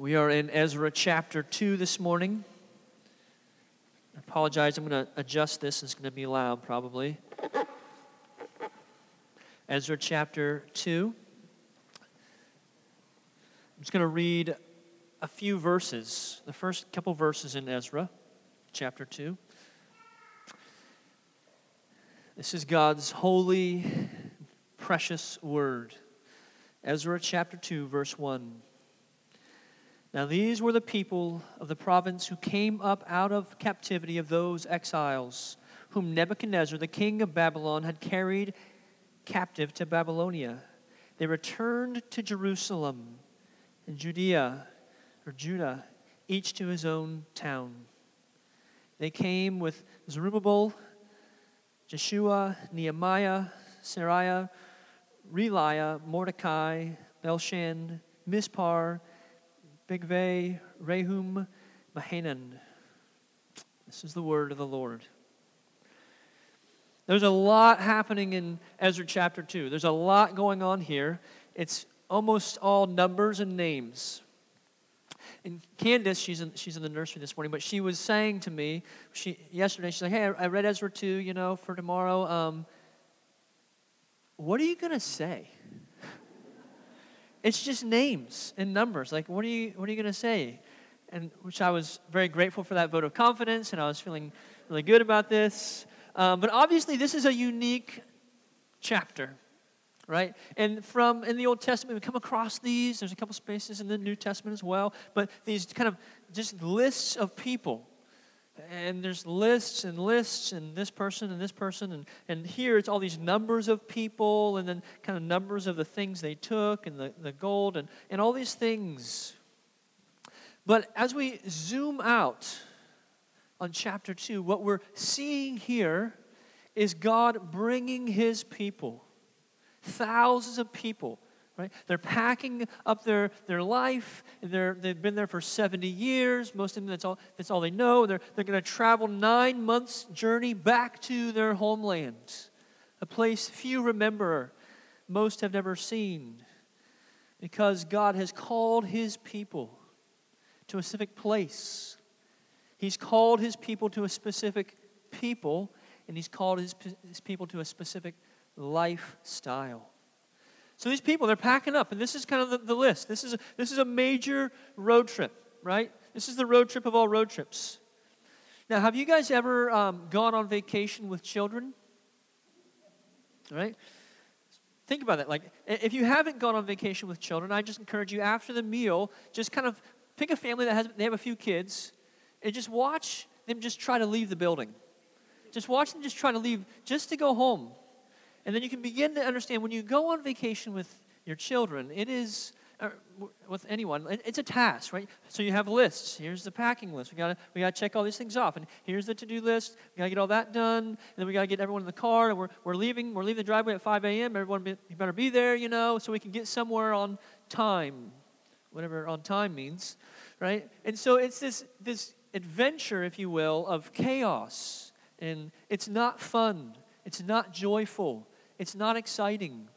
We are in Ezra chapter 2 this morning. I apologize, I'm going to adjust this. It's going to be loud probably. Ezra chapter 2. I'm just going to read a few verses, the first couple verses in Ezra chapter 2. This is God's holy, precious word. Ezra chapter 2, verse 1. Now, these were the people of the province who came up out of captivity of those exiles, whom Nebuchadnezzar, the king of Babylon, had carried captive to Babylonia. They returned to Jerusalem and Judea, or Judah, each to his own town. They came with Zerubbabel, Jeshua, Nehemiah, Seraiah, Reelaiah, Mordecai, Bilshan, Mispar, Bigvai, Rehum, Mahanan. This is the word of the Lord. There's a lot happening in Ezra chapter 2. There's a lot going on here. It's almost all numbers and names. And Candace, she's in, she's in the nursery this morning, but she was saying to me she, yesterday, she's like, hey, I, read Ezra 2, you know, for tomorrow. Um, what are you going to say? It's just names and numbers. Like, what are you, what are you going to say? And which I was very grateful for that vote of confidence, and I was feeling really good about this. Um, but obviously, this is a unique chapter, right? And from in the Old Testament, we come across these. There's a couple spaces in the New Testament as well. But these kind of just lists of people and there's lists and lists and this person and this person and, and here it's all these numbers of people and then kind of numbers of the things they took and the, the gold and, and all these things. But as we zoom out on chapter 2 what we're seeing here is god bringing his people thousands of people Right? They're packing up their, their life. They're, they've been there for 70 years. Most of them, that's all, that's all they know. They're, they're going to travel nine months' journey back to their homeland, a place few remember, most have never seen, because God has called his people to a specific place. He's called his people to a specific people, and he's called his, his people to a specific lifestyle. So these people, they're packing up, and this is kind of the, the list. This is, a, this is a major road trip, right? This is the road trip of all road trips. Now, have you guys ever um, gone on vacation with children? Right? Think about that. Like, if you haven't gone on vacation with children, I just encourage you after the meal, just kind of pick a family that has they have a few kids, and just watch them just try to leave the building. Just watch them just try to leave, just to go home. And then you can begin to understand when you go on vacation with your children, it is, uh, with anyone, it's a task, right? So you have lists. Here's the packing list. We got to we gotta check all these things off. And here's the to do list. We got to get all that done. And then we got to get everyone in the car. And we're, we're leaving. We're leaving the driveway at 5 a.m. Everyone be, you better be there, you know, so we can get somewhere on time, whatever on time means, right? And so it's this, this adventure, if you will, of chaos. And it's not fun. It's not joyful. It's not exciting.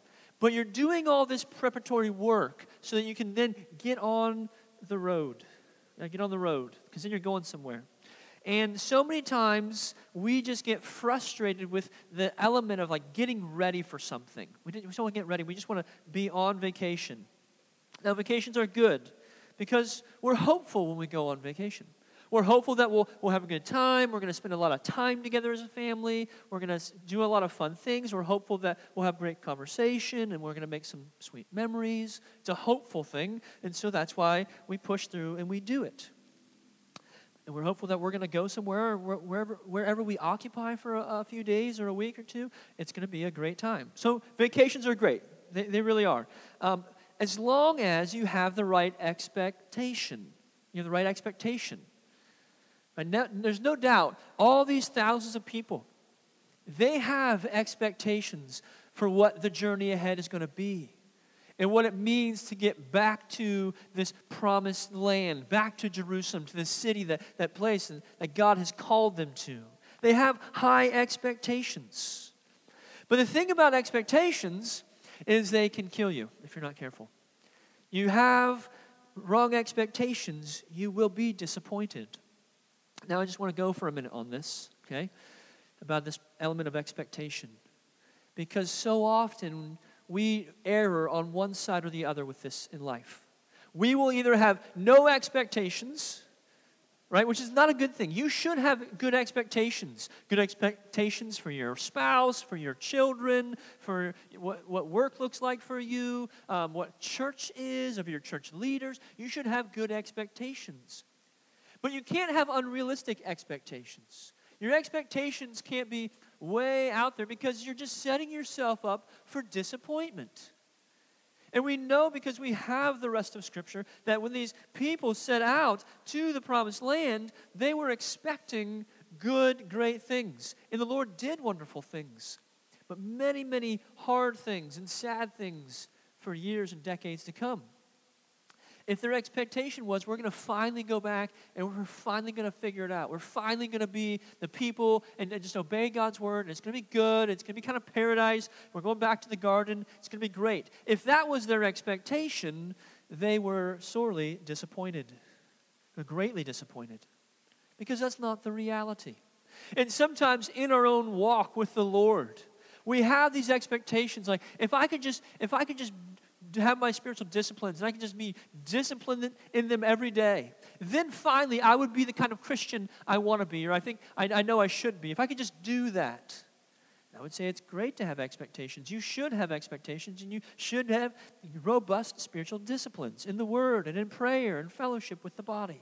But you're doing all this preparatory work so that you can then get on the road. Now get on the road, because then you're going somewhere. And so many times we just get frustrated with the element of like getting ready for something. We, didn't, we don't want to get ready, we just want to be on vacation. Now, vacations are good because we're hopeful when we go on vacation. We're hopeful that we'll, we'll have a good time. We're going to spend a lot of time together as a family. We're going to do a lot of fun things. We're hopeful that we'll have great conversation and we're going to make some sweet memories. It's a hopeful thing. And so that's why we push through and we do it. And we're hopeful that we're going to go somewhere, wherever, wherever we occupy for a, a few days or a week or two. It's going to be a great time. So vacations are great. They, they really are. Um, as long as you have the right expectation. You have the right expectation. No, there's no doubt, all these thousands of people, they have expectations for what the journey ahead is going to be and what it means to get back to this promised land, back to Jerusalem, to the city, that, that place that God has called them to. They have high expectations. But the thing about expectations is they can kill you if you're not careful. You have wrong expectations, you will be disappointed. Now, I just want to go for a minute on this, okay, about this element of expectation. Because so often we err on one side or the other with this in life. We will either have no expectations, right, which is not a good thing. You should have good expectations. Good expectations for your spouse, for your children, for what, what work looks like for you, um, what church is, of your church leaders. You should have good expectations. But you can't have unrealistic expectations. Your expectations can't be way out there because you're just setting yourself up for disappointment. And we know because we have the rest of Scripture that when these people set out to the promised land, they were expecting good, great things. And the Lord did wonderful things, but many, many hard things and sad things for years and decades to come if their expectation was we're going to finally go back and we're finally going to figure it out, we're finally going to be the people and just obey God's word, and it's going to be good, it's going to be kind of paradise, we're going back to the garden, it's going to be great. If that was their expectation, they were sorely disappointed, greatly disappointed, because that's not the reality. And sometimes in our own walk with the Lord, we have these expectations like if I could just if I could just have my spiritual disciplines and I can just be disciplined in them every day, then finally I would be the kind of Christian I want to be, or I think I, I know I should be. If I could just do that, I would say it's great to have expectations. You should have expectations, and you should have robust spiritual disciplines in the Word and in prayer and fellowship with the body.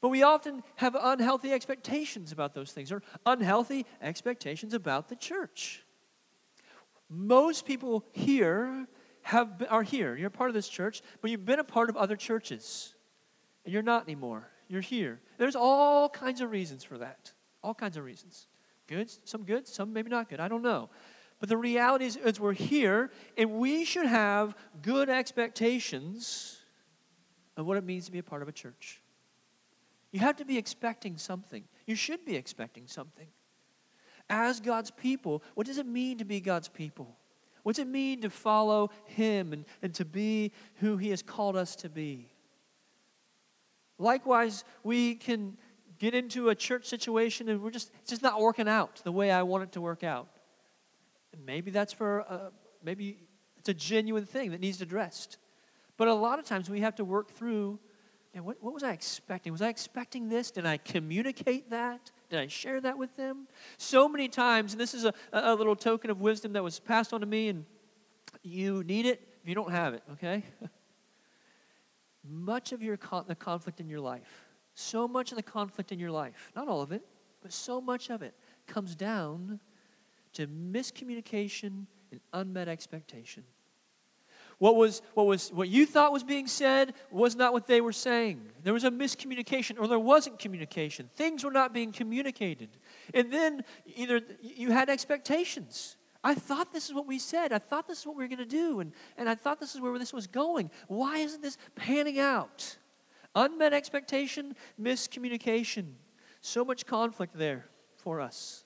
But we often have unhealthy expectations about those things, or unhealthy expectations about the church. Most people here have, are here. You're part of this church, but you've been a part of other churches. And you're not anymore. You're here. There's all kinds of reasons for that. All kinds of reasons. Good, some good, some maybe not good. I don't know. But the reality is, is we're here, and we should have good expectations of what it means to be a part of a church. You have to be expecting something. You should be expecting something. As God's people, what does it mean to be God's people? What's it mean to follow Him and, and to be who He has called us to be? Likewise, we can get into a church situation and we're just, it's just not working out the way I want it to work out. And maybe that's for, uh, maybe it's a genuine thing that needs addressed. But a lot of times we have to work through and what, what was I expecting? Was I expecting this? Did I communicate that? Did I share that with them? So many times, and this is a, a little token of wisdom that was passed on to me, and you need it if you don't have it, okay? much of your con- the conflict in your life, so much of the conflict in your life, not all of it, but so much of it comes down to miscommunication and unmet expectation. What was what was what you thought was being said was not what they were saying. There was a miscommunication or there wasn't communication. Things were not being communicated. And then either you had expectations. I thought this is what we said. I thought this is what we were going to do. And, and I thought this is where this was going. Why isn't this panning out? Unmet expectation, miscommunication. So much conflict there for us.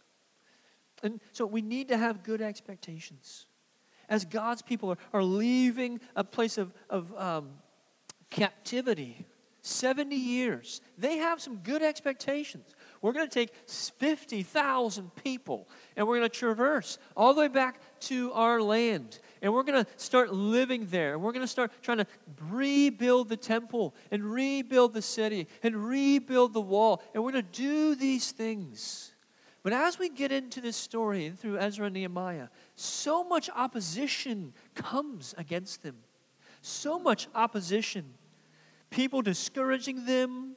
And so we need to have good expectations as God's people are, are leaving a place of, of um, captivity, 70 years, they have some good expectations. We're going to take 50,000 people and we're going to traverse all the way back to our land. And we're going to start living there. We're going to start trying to rebuild the temple and rebuild the city and rebuild the wall. And we're going to do these things. But as we get into this story through Ezra and Nehemiah, so much opposition comes against them. So much opposition. People discouraging them,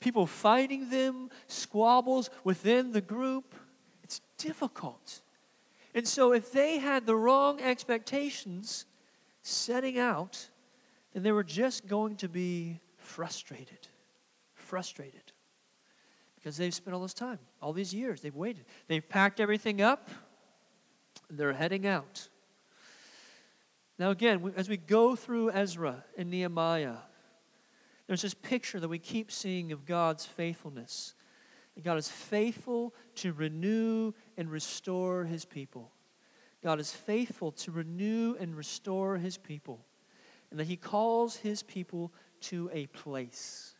people fighting them, squabbles within the group. It's difficult. And so, if they had the wrong expectations setting out, then they were just going to be frustrated. Frustrated because they've spent all this time, all these years. They've waited. They've packed everything up, they're heading out. Now, again, as we go through Ezra and Nehemiah, there's this picture that we keep seeing of God's faithfulness. God is faithful to renew and restore his people. God is faithful to renew and restore his people. and that he calls his people to a place.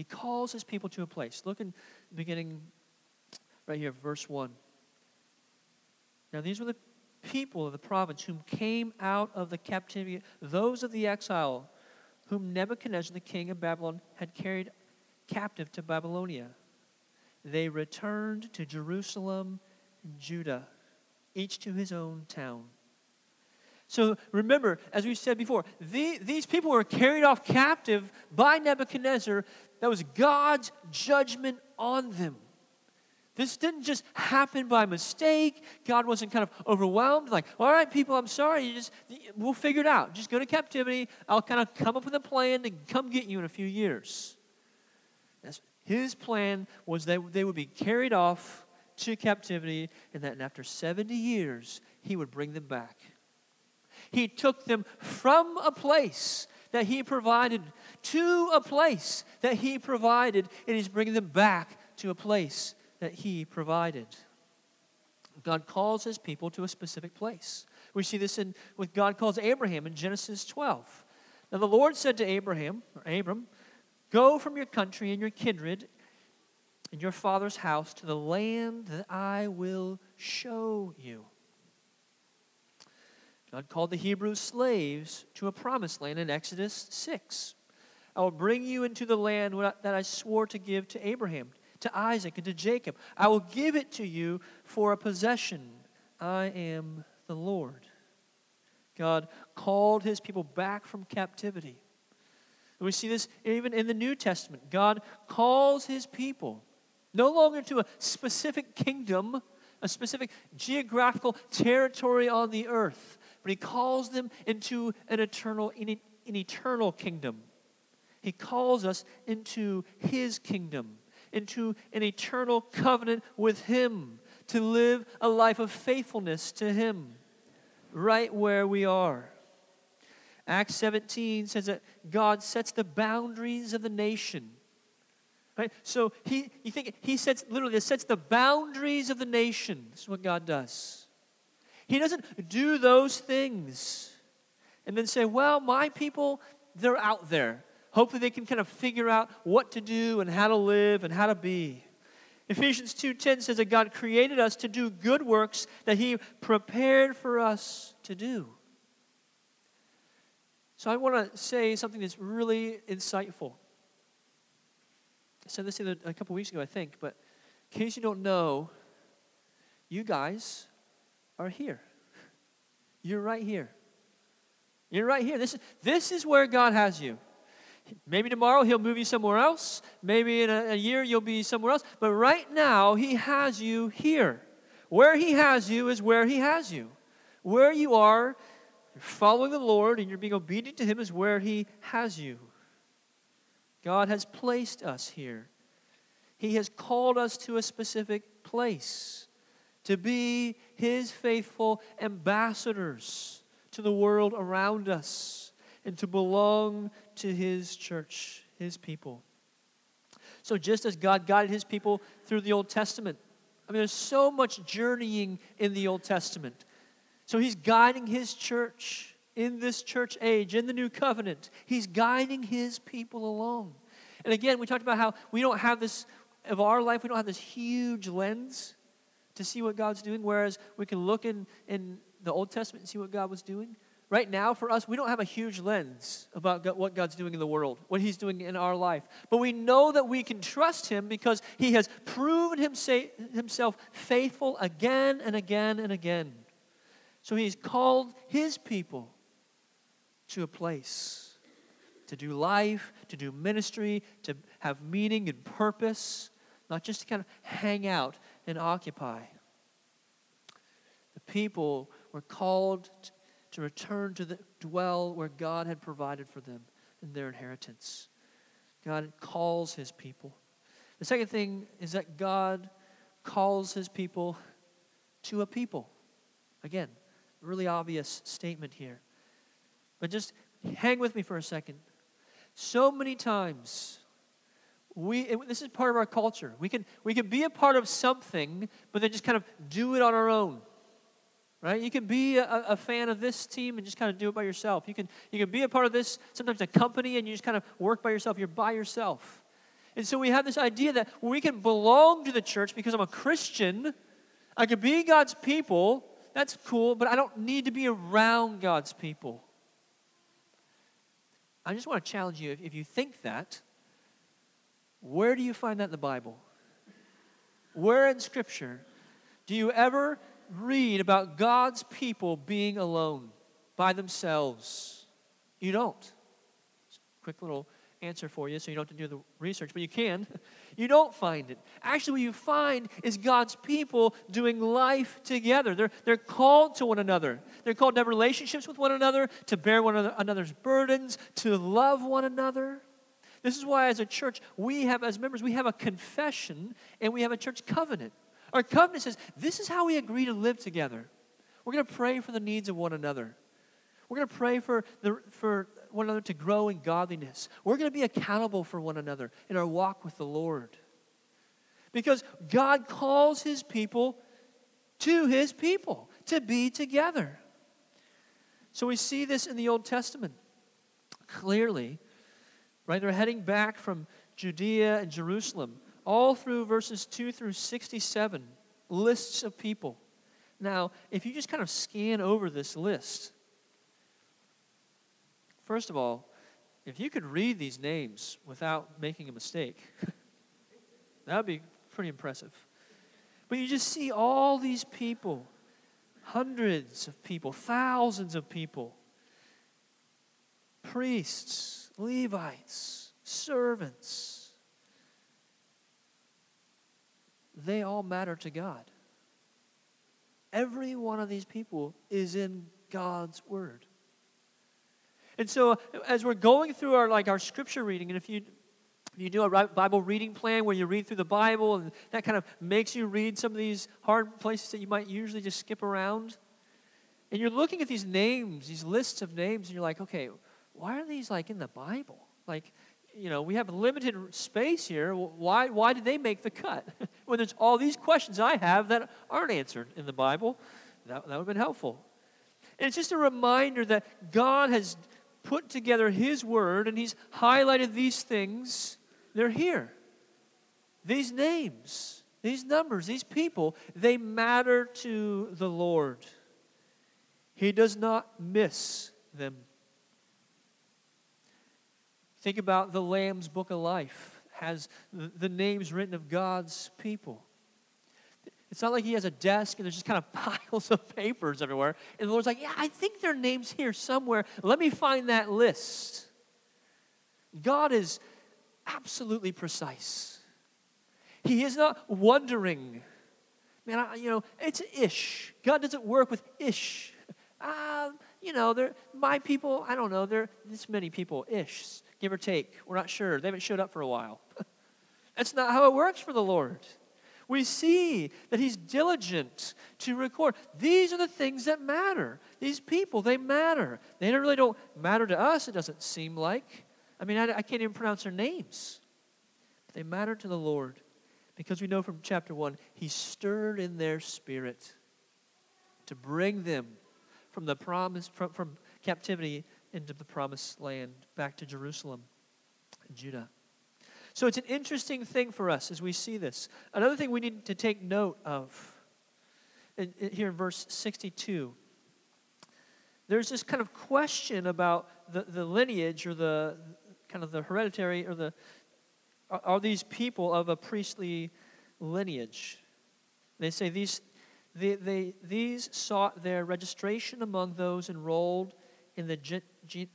He calls his people to a place. Look in the beginning, right here, verse 1. Now, these were the people of the province whom came out of the captivity, those of the exile whom Nebuchadnezzar, the king of Babylon, had carried captive to Babylonia. They returned to Jerusalem and Judah, each to his own town. So remember, as we said before, the, these people were carried off captive by Nebuchadnezzar. That was God's judgment on them. This didn't just happen by mistake. God wasn't kind of overwhelmed, like, all right, people, I'm sorry. You just, we'll figure it out. Just go to captivity. I'll kind of come up with a plan to come get you in a few years. That's, his plan was that they would be carried off to captivity, and that after 70 years, he would bring them back. He took them from a place that He provided to a place that He provided, and He's bringing them back to a place that He provided. God calls His people to a specific place. We see this in what God calls Abraham in Genesis 12. Now the Lord said to Abraham, or Abram, Go from your country and your kindred and your father's house to the land that I will show you. God called the Hebrew slaves to a promised land in Exodus 6. I will bring you into the land that I swore to give to Abraham, to Isaac, and to Jacob. I will give it to you for a possession. I am the Lord. God called his people back from captivity. And we see this even in the New Testament. God calls his people no longer to a specific kingdom, a specific geographical territory on the earth, but he calls them into an eternal, an eternal kingdom. He calls us into his kingdom, into an eternal covenant with him, to live a life of faithfulness to him, right where we are. Acts 17 says that God sets the boundaries of the nation. Right? So he, you think he sets literally sets the boundaries of the nation. This is what God does. He doesn't do those things and then say, well, my people, they're out there. Hopefully they can kind of figure out what to do and how to live and how to be. Ephesians 2:10 says that God created us to do good works that he prepared for us to do. So I want to say something that's really insightful. I said this a couple weeks ago, I think, but in case you don't know, you guys are here. You're right here. You're right here. This is, this is where God has you. Maybe tomorrow he'll move you somewhere else. Maybe in a, a year you'll be somewhere else. But right now he has you here. Where he has you is where he has you. Where you are, you're following the Lord and you're being obedient to him is where he has you. God has placed us here. He has called us to a specific place to be His faithful ambassadors to the world around us and to belong to His church, His people. So, just as God guided His people through the Old Testament, I mean, there's so much journeying in the Old Testament. So, He's guiding His church in this church age, in the new covenant. He's guiding His people along. And again, we talked about how we don't have this, of our life, we don't have this huge lens to see what God's doing, whereas we can look in, in the Old Testament and see what God was doing. Right now, for us, we don't have a huge lens about what God's doing in the world, what He's doing in our life. But we know that we can trust Him because He has proven Himself faithful again and again and again. So He's called His people to a place to do life, to do ministry, to have meaning and purpose, not just to kind of hang out and occupy. The people were called to return to the dwell where God had provided for them in their inheritance. God calls his people. The second thing is that God calls his people to a people. Again, really obvious statement here. But just hang with me for a second. So many times we it, this is part of our culture we can we can be a part of something but then just kind of do it on our own right? You can be a, a, fan of this team and just kind of do it by yourself. You can, you can be a part of this, sometimes a company, and you just kind of work by yourself. You're by yourself. And so we have this idea that we can belong to the church because I'm a Christian. I can be God's people. That's cool, but I don't need to be around God's people. I just want to challenge you if, if you think that, where do you find that in the Bible? Where in Scripture do you ever read about God's people being alone by themselves? You don't. Quick little answer for you so you don't have to do the research, but you can. You don't find it. Actually, what you find is God's people doing life together. They're, they're called to one another. They're called to have relationships with one another, to bear one another's burdens, to love one another. This is why, as a church, we have, as members, we have a confession and we have a church covenant. Our covenant says this is how we agree to live together. We're going to pray for the needs of one another. We're going to pray for, the, for one another to grow in godliness. We're going to be accountable for one another in our walk with the Lord. Because God calls his people to his people to be together. So we see this in the Old Testament clearly right? They're heading back from Judea and Jerusalem, all through verses 2 through 67, lists of people. Now, if you just kind of scan over this list, first of all, if you could read these names without making a mistake, that would be pretty impressive. But you just see all these people, hundreds of people, thousands of people, priests, Levites, servants. They all matter to God. Every one of these people is in God's word. And so as we're going through our like our scripture reading, and if you you do a Bible reading plan where you read through the Bible, and that kind of makes you read some of these hard places that you might usually just skip around. And you're looking at these names, these lists of names, and you're like, okay, why are these like in the Bible? Like, you know, we have limited space here. Why, why did they make the cut? when there's all these questions I have that aren't answered in the Bible, that, that would have been helpful. And it's just a reminder that God has put together His Word and He's highlighted these things. They're here. These names, these numbers, these people, they matter to the Lord. He does not miss them. Think about the Lamb's Book of Life, has the names written of God's people. It's not like he has a desk and there's just kind of piles of papers everywhere. And the Lord's like, yeah, I think their name's here somewhere. Let me find that list. God is absolutely precise. He is not wondering. Man, I, you know, it's ish. God doesn't work with ish. Uh, you know, they're my people, I don't know, there this many people ish give or take. We're not sure. They haven't showed up for a while. That's not how it works for the Lord. We see that He's diligent to record. These are the things that matter. These people, they matter. They really don't matter to us, it doesn't seem like. I mean, I, I can't even pronounce their names. But they matter to the Lord because we know from chapter 1, He stirred in their spirit to bring them from the promise, from, from captivity into the promised land, back to Jerusalem and Judah. So it's an interesting thing for us as we see this. Another thing we need to take note of in, in, here in verse 62 there's this kind of question about the, the lineage or the kind of the hereditary or the are, are these people of a priestly lineage they say these they, they, these sought their registration among those enrolled in the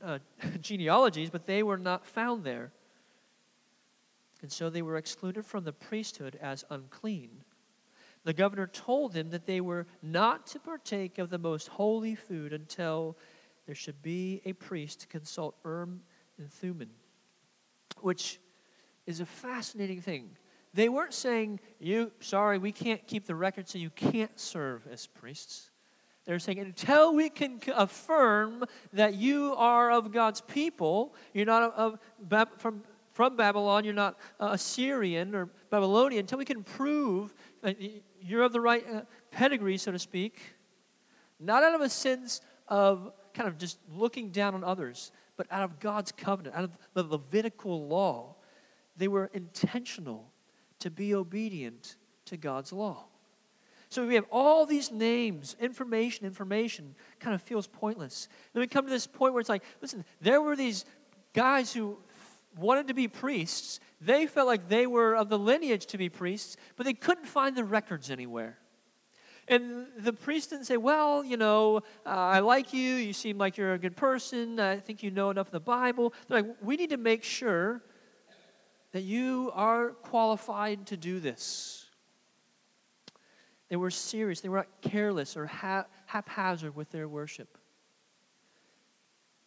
uh, genealogies, but they were not found there. And so they were excluded from the priesthood as unclean. The governor told them that they were not to partake of the most holy food until there should be a priest to consult Urim and Thummim, which is a fascinating thing. They weren't saying, "You, sorry, we can't keep the record, so you can't serve as priests." They're saying, until we can affirm that you are of God's people, you're not of, from, from Babylon, you're not Assyrian or Babylonian, until we can prove that you're of the right uh, pedigree, so to speak, Not out of a sense of kind of just looking down on others, but out of God's covenant, out of the Levitical law. They were intentional to be obedient to God's law. So we have all these names, information, information, kind of feels pointless. Then we come to this point where it's like, listen, there were these guys who wanted to be priests. They felt like they were of the lineage to be priests, but they couldn't find the records anywhere. And the priest didn't say, Well, you know, uh, I like you. You seem like you're a good person. I think you know enough of the Bible. They're like, We need to make sure that you are qualified to do this. They were serious, they were not careless or ha- haphazard with their worship.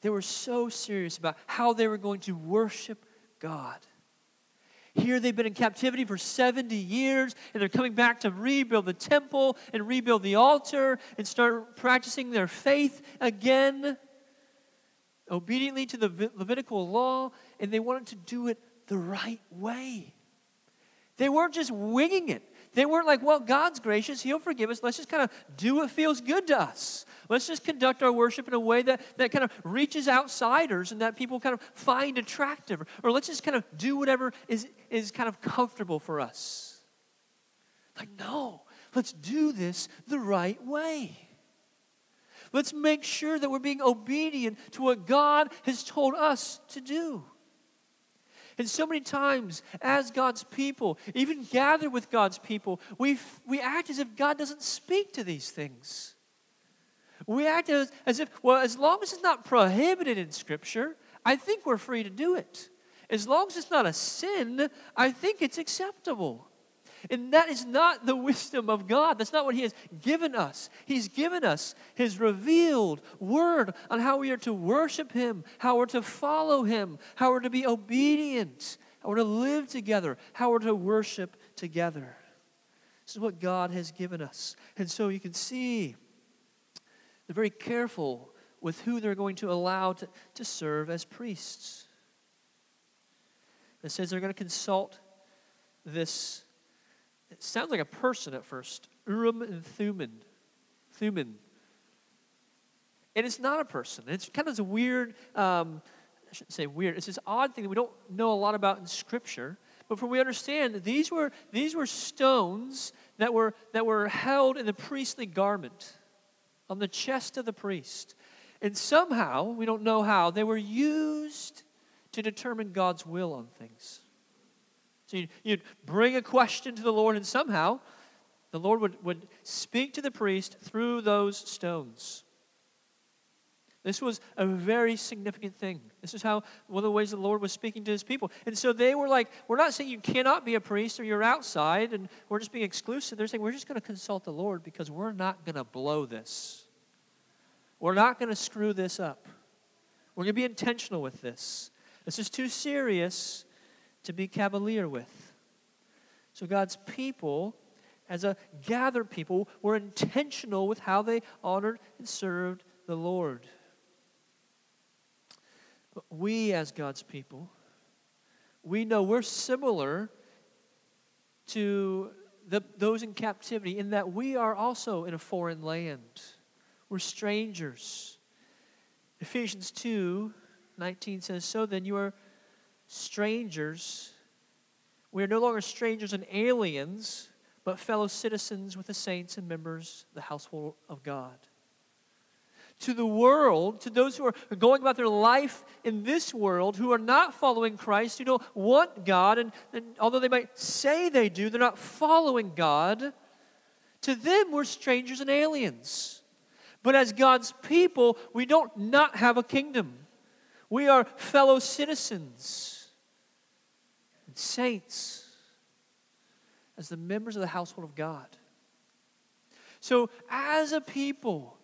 They were so serious about how they were going to worship God. Here they've been in captivity for 70 years, and they're coming back to rebuild the temple and rebuild the altar and start practicing their faith again, obediently to the Levitical law, and they wanted to do it the right way. They weren't just winging it. They weren't like, well, God's gracious, He'll forgive us. Let's just kind of do what feels good to us. Let's just conduct our worship in a way that, that kind of reaches outsiders and that people kind of find attractive. Or let's just kind of do whatever is, is kind of comfortable for us. Like, no, let's do this the right way. Let's make sure that we're being obedient to what God has told us to do. And so many times, as God's people, even gathered with God's people, we, we act as if God doesn't speak to these things. We act as, as if, well, as long as it's not prohibited in Scripture, I think we're free to do it. As long as it's not a sin, I think it's acceptable. And that is not the wisdom of God. That's not what He has given us. He's given us His revealed word on how we are to worship Him, how we're to follow Him, how we're to be obedient, how we're to live together, how we're to worship together. This is what God has given us. And so you can see they're very careful with who they're going to allow to, to serve as priests. It says they're going to consult this it sounds like a person at first Urim and Thummim. Thummim. And it's not a person. It's kind of this weird, um, I shouldn't say weird, it's this odd thing that we don't know a lot about in Scripture. But from we understand that these were, these were stones that were, that were held in the priestly garment on the chest of the priest. And somehow, we don't know how, they were used to determine God's will on things. So you'd, bring a question to the Lord, and somehow the Lord would, would speak to the priest through those stones. This was a very significant thing. This is how one of the ways the Lord was speaking to his people. And so they were like, We're not saying you cannot be a priest or you're outside and we're just being exclusive. They're saying, We're just going to consult the Lord because we're not going to blow this. We're not going to screw this up. We're going to be intentional with this. This is too serious to be cavalier with. So God's people, as a gathered people, were intentional with how they honored and served the Lord. But we, as God's people, we know we're similar to the, those in captivity in that we are also in a foreign land. We're strangers. Ephesians 2 19 says, So then you are strangers. We are no longer strangers and aliens, but fellow citizens with the saints and members of the household of God. To the world, to those who are going about their life in this world, who are not following Christ, who don't want God, and, and although they might say they do, they're not following God. To them, we're strangers and aliens. But as God's people, we don't not have a kingdom. We are fellow citizens saints, as the members of the household of God. So, as a people,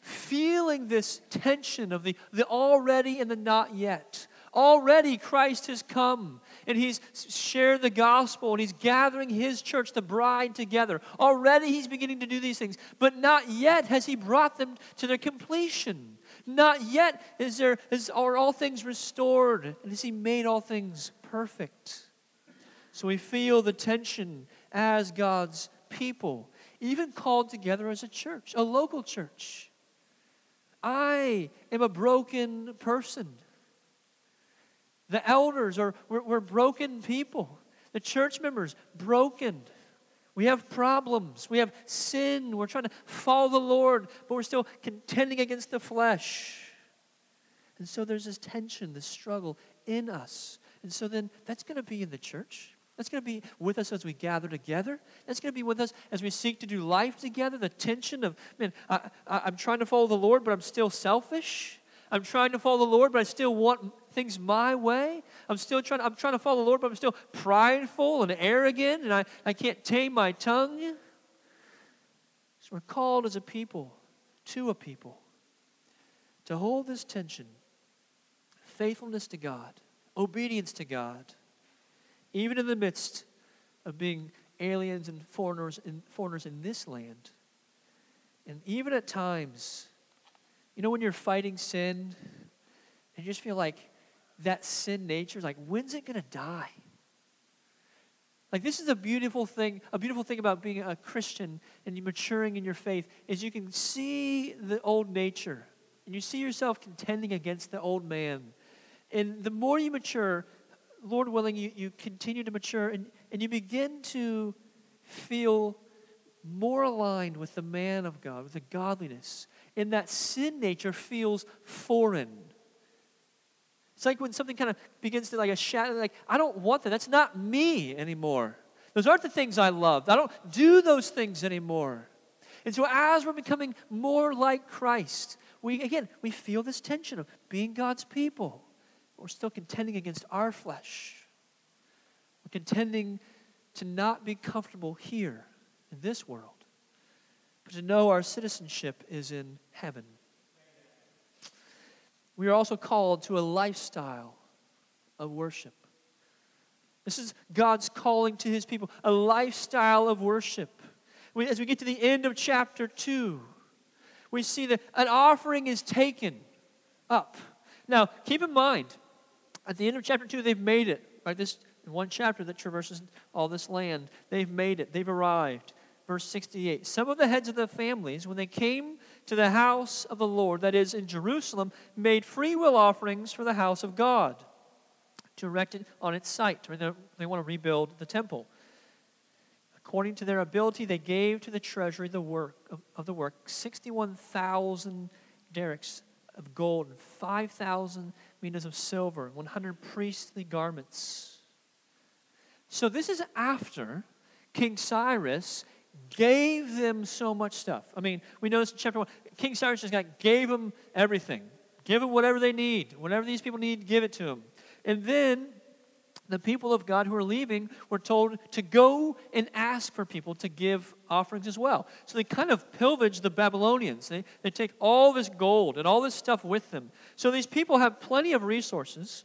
feeling this tension of the, the already and the not yet, Already Christ has come and he's shared the gospel and he's gathering his church, the bride, together. Already he's beginning to do these things, but not yet has he brought them to their completion. Not yet is there is, are all things restored and has he made all things perfect. So we feel the tension as God's people even called together as a church, a local church. I am a broken person. The elders are we're, we're broken people. The church members, broken. We have problems. We have sin. We're trying to follow the Lord, but we're still contending against the flesh. And so there's this tension, this struggle in us. And so then that's going to be in the church. That's going to be with us as we gather together. That's going to be with us as we seek to do life together. The tension of, man, I, I, I'm trying to follow the Lord, but I'm still selfish. I'm trying to follow the Lord, but I still want things my way. I'm still trying, I'm trying to follow the Lord, but I'm still prideful and arrogant, and I, I can't tame my tongue. So we're called as a people, to a people, to hold this tension faithfulness to God, obedience to God, even in the midst of being aliens and foreigners in, foreigners in this land. And even at times, you know, when you're fighting sin, and you just feel like that sin nature is like, when's it going to die? Like this is a beautiful thing. A beautiful thing about being a Christian and maturing in your faith is you can see the old nature and you see yourself contending against the old man. And the more you mature, Lord willing, you, you continue to mature and, and you begin to feel more aligned with the man of God, with the godliness. And that sin nature feels foreign it's like when something kind of begins to like a shadow, like, I don't want that. That's not me anymore. Those aren't the things I love. I don't do those things anymore. And so as we're becoming more like Christ, we again we feel this tension of being God's people. We're still contending against our flesh. We're contending to not be comfortable here in this world, but to know our citizenship is in heaven. We are also called to a lifestyle of worship. This is God's calling to his people, a lifestyle of worship. We, as we get to the end of chapter 2, we see that an offering is taken up. Now, keep in mind, at the end of chapter 2, they've made it. Right? This one chapter that traverses all this land, they've made it, they've arrived verse 68. Some of the heads of the families, when they came to the house of the Lord, that is in Jerusalem, made free will offerings for the house of God to erect it on its site. They want to rebuild the temple. According to their ability, they gave to the treasury the work of, of the work 61,000 darics of gold and 5,000 minas of silver 100 priestly garments. So this is after King Cyrus gave them so much stuff. I mean, we notice in chapter 1, King Cyrus just got, gave them everything. Give them whatever they need. Whatever these people need, give it to them. And then the people of God who are leaving were told to go and ask for people to give offerings as well. So they kind of pillage the Babylonians. They, they take all this gold and all this stuff with them. So these people have plenty of resources,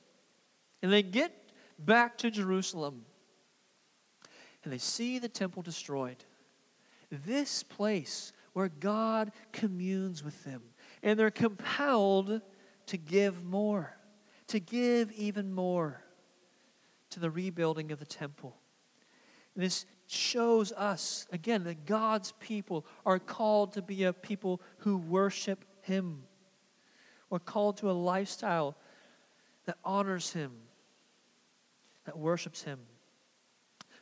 and they get back to Jerusalem, and they see the temple destroyed this place where God communes with them. And they're compelled to give more, to give even more to the rebuilding of the temple. This shows us, again, that God's people are called to be a people who worship Him. We're called to a lifestyle that honors Him, that worships Him.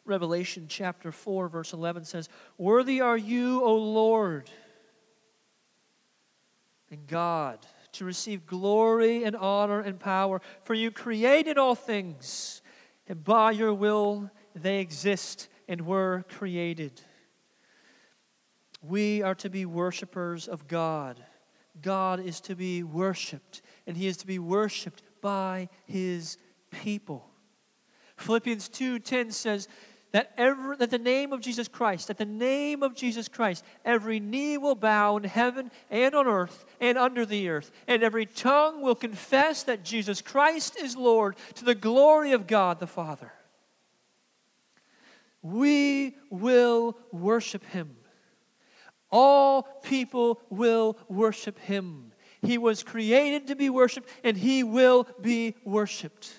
Revelation chapter 4, verse 11 says, Worthy are you, O Lord, and God, to receive glory and honor and power, for you created all things, and by your will they exist and were created. We are to be worshipers of God. God is to be worshiped, and He is to be worshiped by His people. Philippians 2:10 says, that, every, that the name of Jesus Christ, that the name of Jesus Christ, every knee will bow in heaven and on earth and under the earth, and every tongue will confess that Jesus Christ is Lord to the glory of God the Father. We will worship him. All people will worship him. He was created to be worshiped, and he will be worshiped.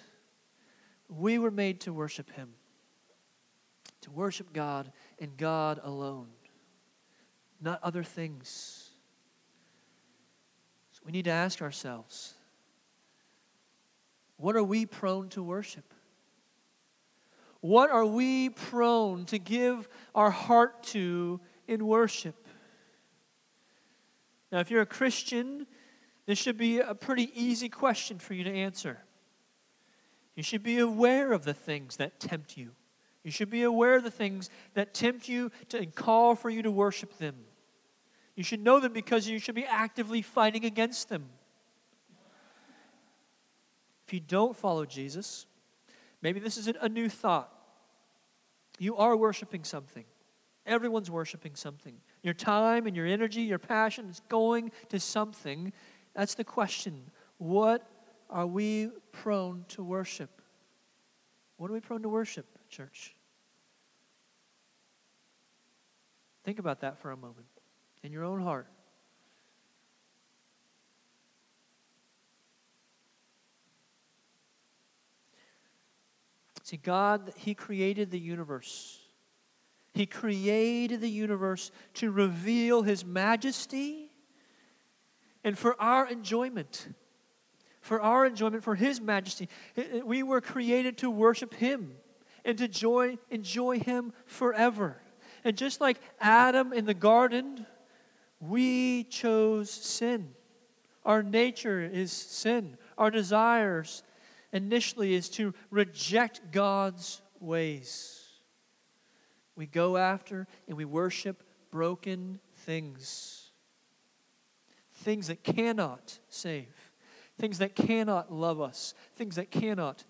We were made to worship him to worship God and God alone. not other things. So we need to ask ourselves what are we prone to worship? What are we prone to give our heart to in worship? Now, if you're a Christian, this should be a pretty easy question for you to answer. You should be aware of the things that tempt you. You should be aware of the things that tempt you to, and call for you to worship them. You should know them because you should be actively fighting against them. If you don't follow Jesus, maybe this is a new thought. You are worshiping something. Everyone's worshiping something. Your time and your energy, your passion is going to something. That's the question. What are we prone to worship? What are we prone to worship, church? Think about that for a moment in your own heart. See, God, He created the universe. He created the universe to reveal His majesty and for our enjoyment. For our enjoyment, for His majesty. We were created to worship Him and to enjoy, enjoy Him forever. And just like Adam in the garden, we chose sin. Our nature is sin. Our desires initially is to reject God's ways. We go after and we worship broken things. Things that cannot save, things that cannot love us, things that cannot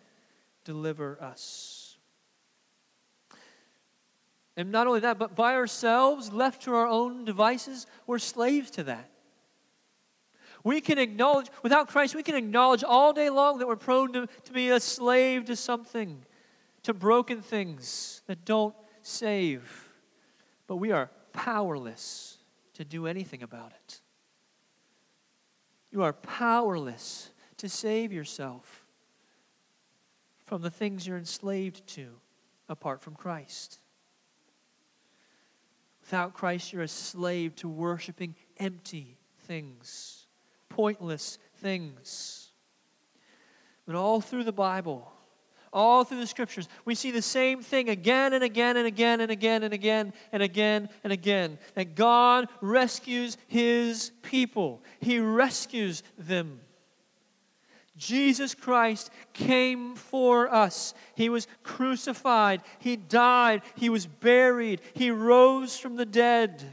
deliver us. And not only that, but by ourselves, left to our own devices, we're slaves to that. We can acknowledge, without Christ, we can acknowledge all day long that we're prone to, to be a slave to something, to broken things that don't save. But we are powerless to do anything about it. You are powerless to save yourself from the things you're enslaved to apart from Christ. Without Christ, you're a slave to worshiping empty things pointless things. But all through the Bible, all through the scriptures, we see the same thing again and again and again and again and again and again and again that God rescues his people, he rescues them. Jesus Christ came for us. He was crucified. He died. He was buried. He rose from the dead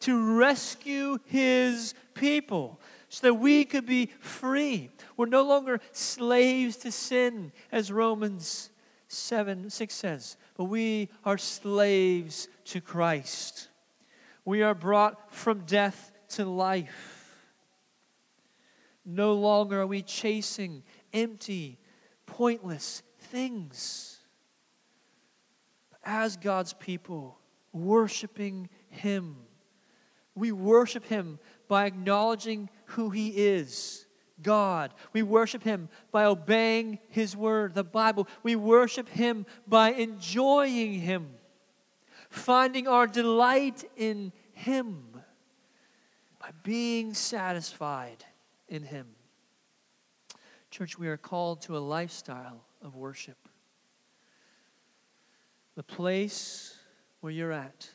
to rescue his people so that we could be free. We're no longer slaves to sin, as Romans 7 6 says, but we are slaves to Christ. We are brought from death to life. No longer are we chasing empty, pointless things. As God's people, worshiping Him, we worship Him by acknowledging who He is God. We worship Him by obeying His Word, the Bible. We worship Him by enjoying Him, finding our delight in Him, by being satisfied in Him. Church, we are called to a lifestyle of worship. The place where you're at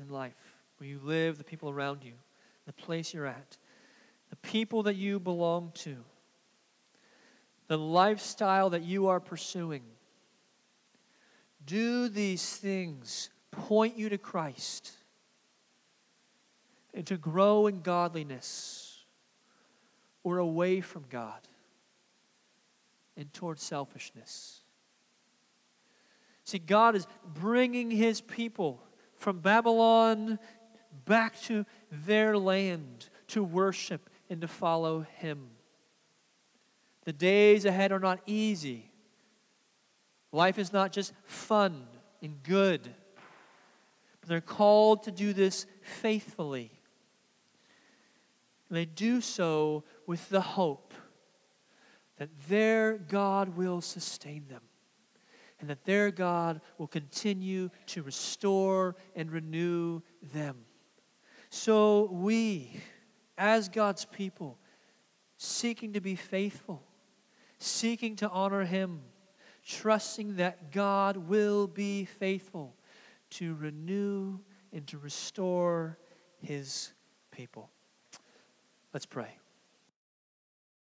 in life, where you live, the people around you the place you're at, the people that you belong to, the lifestyle that you are pursuing. Do these things point you to Christ and to grow in godliness or away from God and toward selfishness? See, God is bringing his people from Babylon back to their land to worship and to follow Him. The days ahead are not easy. Life is not just fun and good, but they're called to do this faithfully. And they do so with the hope that their God will sustain them and that their God will continue to restore and renew them So we, as God's people, seeking to be faithful, seeking to honor Him, trusting that God will be faithful to renew and to restore His people. Let's pray.